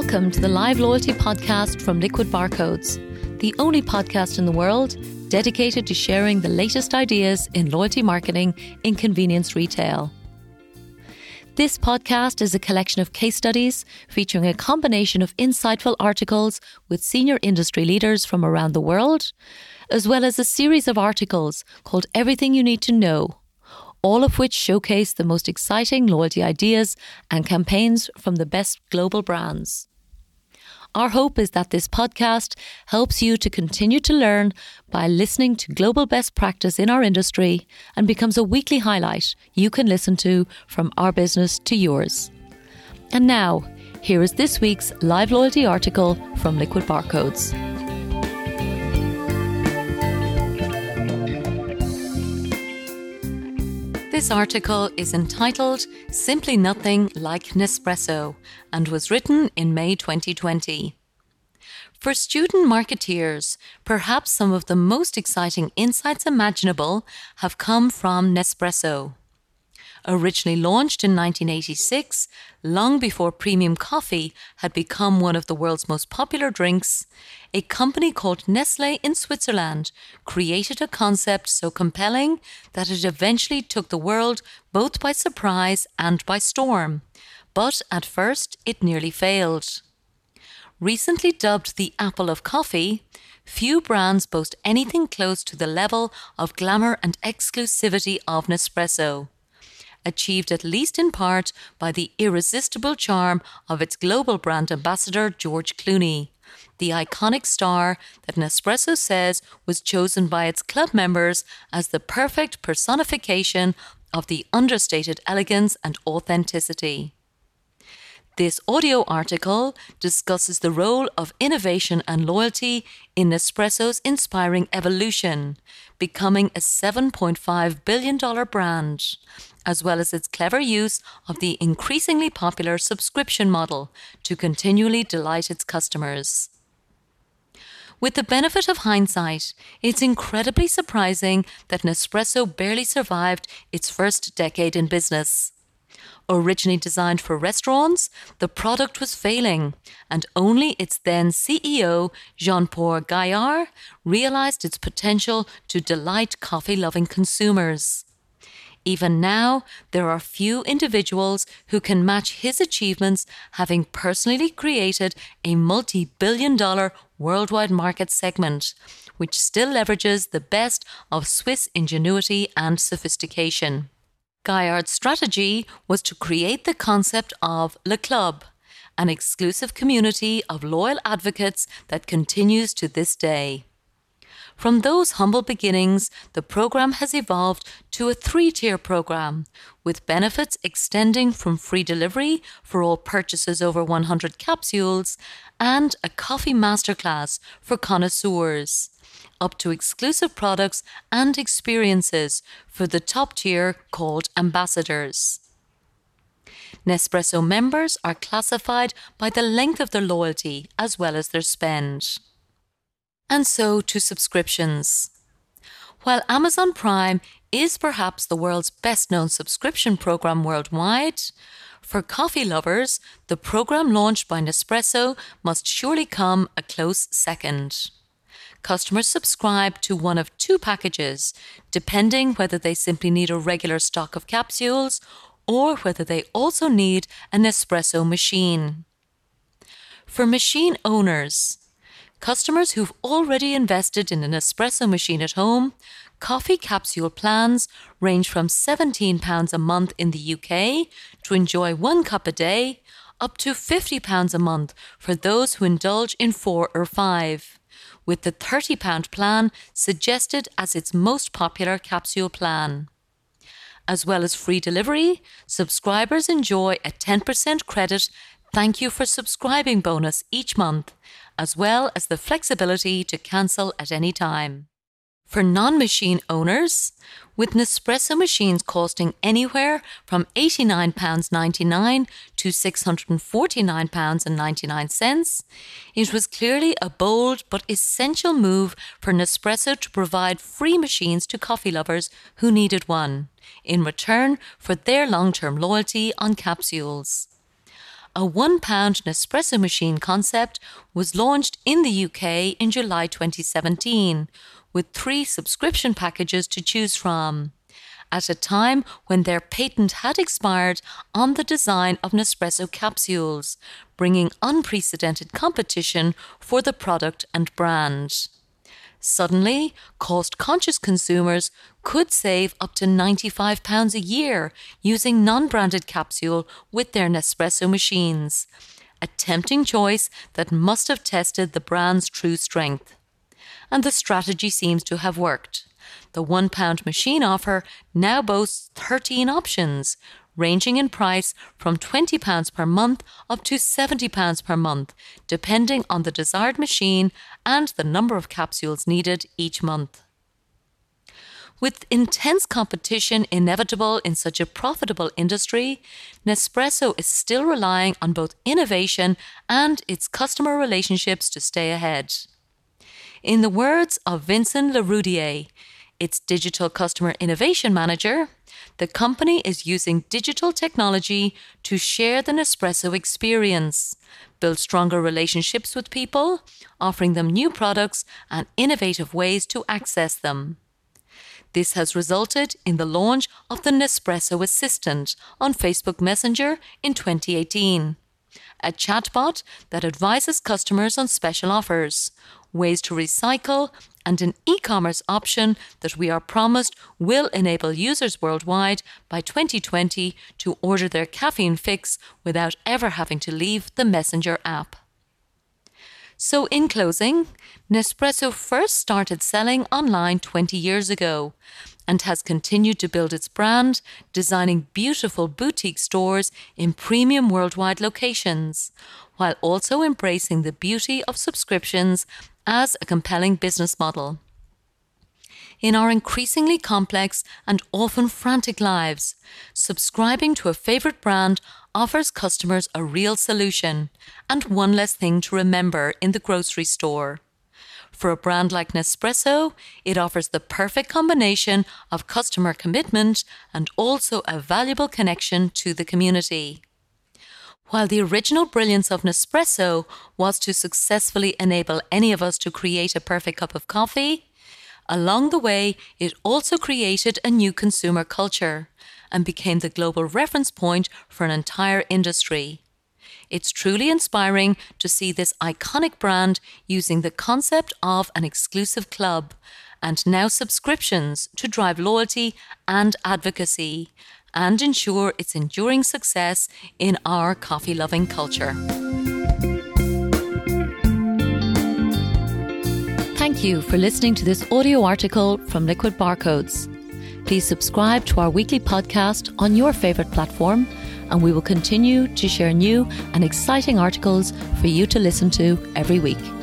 Welcome to the Live Loyalty Podcast from Liquid Barcodes, the only podcast in the world dedicated to sharing the latest ideas in loyalty marketing in convenience retail. This podcast is a collection of case studies featuring a combination of insightful articles with senior industry leaders from around the world, as well as a series of articles called Everything You Need to Know all of which showcase the most exciting loyalty ideas and campaigns from the best global brands. Our hope is that this podcast helps you to continue to learn by listening to global best practice in our industry and becomes a weekly highlight you can listen to from our business to yours. And now, here is this week's live loyalty article from Liquid Barcodes. This article is entitled Simply Nothing Like Nespresso and was written in May 2020. For student marketeers, perhaps some of the most exciting insights imaginable have come from Nespresso. Originally launched in 1986, long before premium coffee had become one of the world's most popular drinks, a company called Nestle in Switzerland created a concept so compelling that it eventually took the world both by surprise and by storm. But at first, it nearly failed. Recently dubbed the Apple of Coffee, few brands boast anything close to the level of glamour and exclusivity of Nespresso achieved at least in part by the irresistible charm of its global brand ambassador, George Clooney, the iconic star that Nespresso says was chosen by its club members as the perfect personification of the understated elegance and authenticity. This audio article discusses the role of innovation and loyalty in Nespresso's inspiring evolution, becoming a $7.5 billion brand, as well as its clever use of the increasingly popular subscription model to continually delight its customers. With the benefit of hindsight, it's incredibly surprising that Nespresso barely survived its first decade in business. Originally designed for restaurants, the product was failing, and only its then CEO, Jean Paul Gaillard, realized its potential to delight coffee loving consumers. Even now, there are few individuals who can match his achievements, having personally created a multi billion dollar worldwide market segment, which still leverages the best of Swiss ingenuity and sophistication. Gaillard's strategy was to create the concept of Le Club, an exclusive community of loyal advocates that continues to this day. From those humble beginnings, the program has evolved to a three tier program, with benefits extending from free delivery for all purchases over 100 capsules and a coffee masterclass for connoisseurs, up to exclusive products and experiences for the top tier called ambassadors. Nespresso members are classified by the length of their loyalty as well as their spend and so to subscriptions. While Amazon Prime is perhaps the world's best known subscription program worldwide, for coffee lovers, the program launched by Nespresso must surely come a close second. Customers subscribe to one of two packages, depending whether they simply need a regular stock of capsules or whether they also need an espresso machine. For machine owners, Customers who've already invested in an espresso machine at home, coffee capsule plans range from £17 a month in the UK to enjoy one cup a day, up to £50 a month for those who indulge in four or five, with the £30 plan suggested as its most popular capsule plan. As well as free delivery, subscribers enjoy a 10% credit thank you for subscribing bonus each month as well as the flexibility to cancel at any time. For non machine owners, with Nespresso machines costing anywhere from £89.99 to £649.99, it was clearly a bold but essential move for Nespresso to provide free machines to coffee lovers who needed one, in return for their long term loyalty on capsules. a £1 Nespresso machine concept was launched in the UK in July 2017, with three subscription packages to choose from. At a time when their patent had expired on the design of Nespresso capsules, bringing unprecedented competition for the product and brand. Suddenly, cost conscious consumers could save up to £95 a year using non branded capsule with their Nespresso machines. A tempting choice that must have tested the brand's true strength. And the strategy seems to have worked. The £1 machine offer now boasts 13 options, ranging in price from £20 per month up to £70 per month, depending on the desired machine and the number of capsules needed each month. With intense competition inevitable in such a profitable industry, Nespresso is still relying on both innovation and its customer relationships to stay ahead. In the words of Vincent Leroudier, its digital customer innovation manager, the company is using digital technology to share the Nespresso experience, build stronger relationships with people, offering them new products and innovative ways to access them. This has resulted in the launch of the Nespresso Assistant on Facebook Messenger in 2018, a chatbot that advises customers on special offers, ways to recycle, and an e commerce option that we are promised will enable users worldwide by 2020 to order their caffeine fix without ever having to leave the Messenger app. So, in closing, Nespresso first started selling online 20 years ago and has continued to build its brand, designing beautiful boutique stores in premium worldwide locations, while also embracing the beauty of subscriptions as a compelling business model. In our increasingly complex and often frantic lives, subscribing to a favorite brand offers customers a real solution and one less thing to remember in the grocery store. For a brand like Nespresso, it offers the perfect combination of customer commitment and also a valuable connection to the community. While the original brilliance of Nespresso was to successfully enable any of us to create a perfect cup of coffee, along the way it also created a new consumer culture and became the global reference point for an entire industry. It's truly inspiring to see this iconic brand using the concept of an exclusive club and now subscriptions to drive loyalty and advocacy and ensure its enduring success in our coffee loving culture. Thank you for listening to this audio article from Liquid Barcodes. Please subscribe to our weekly podcast on your favourite platform, and we will continue to share new and exciting articles for you to listen to every week.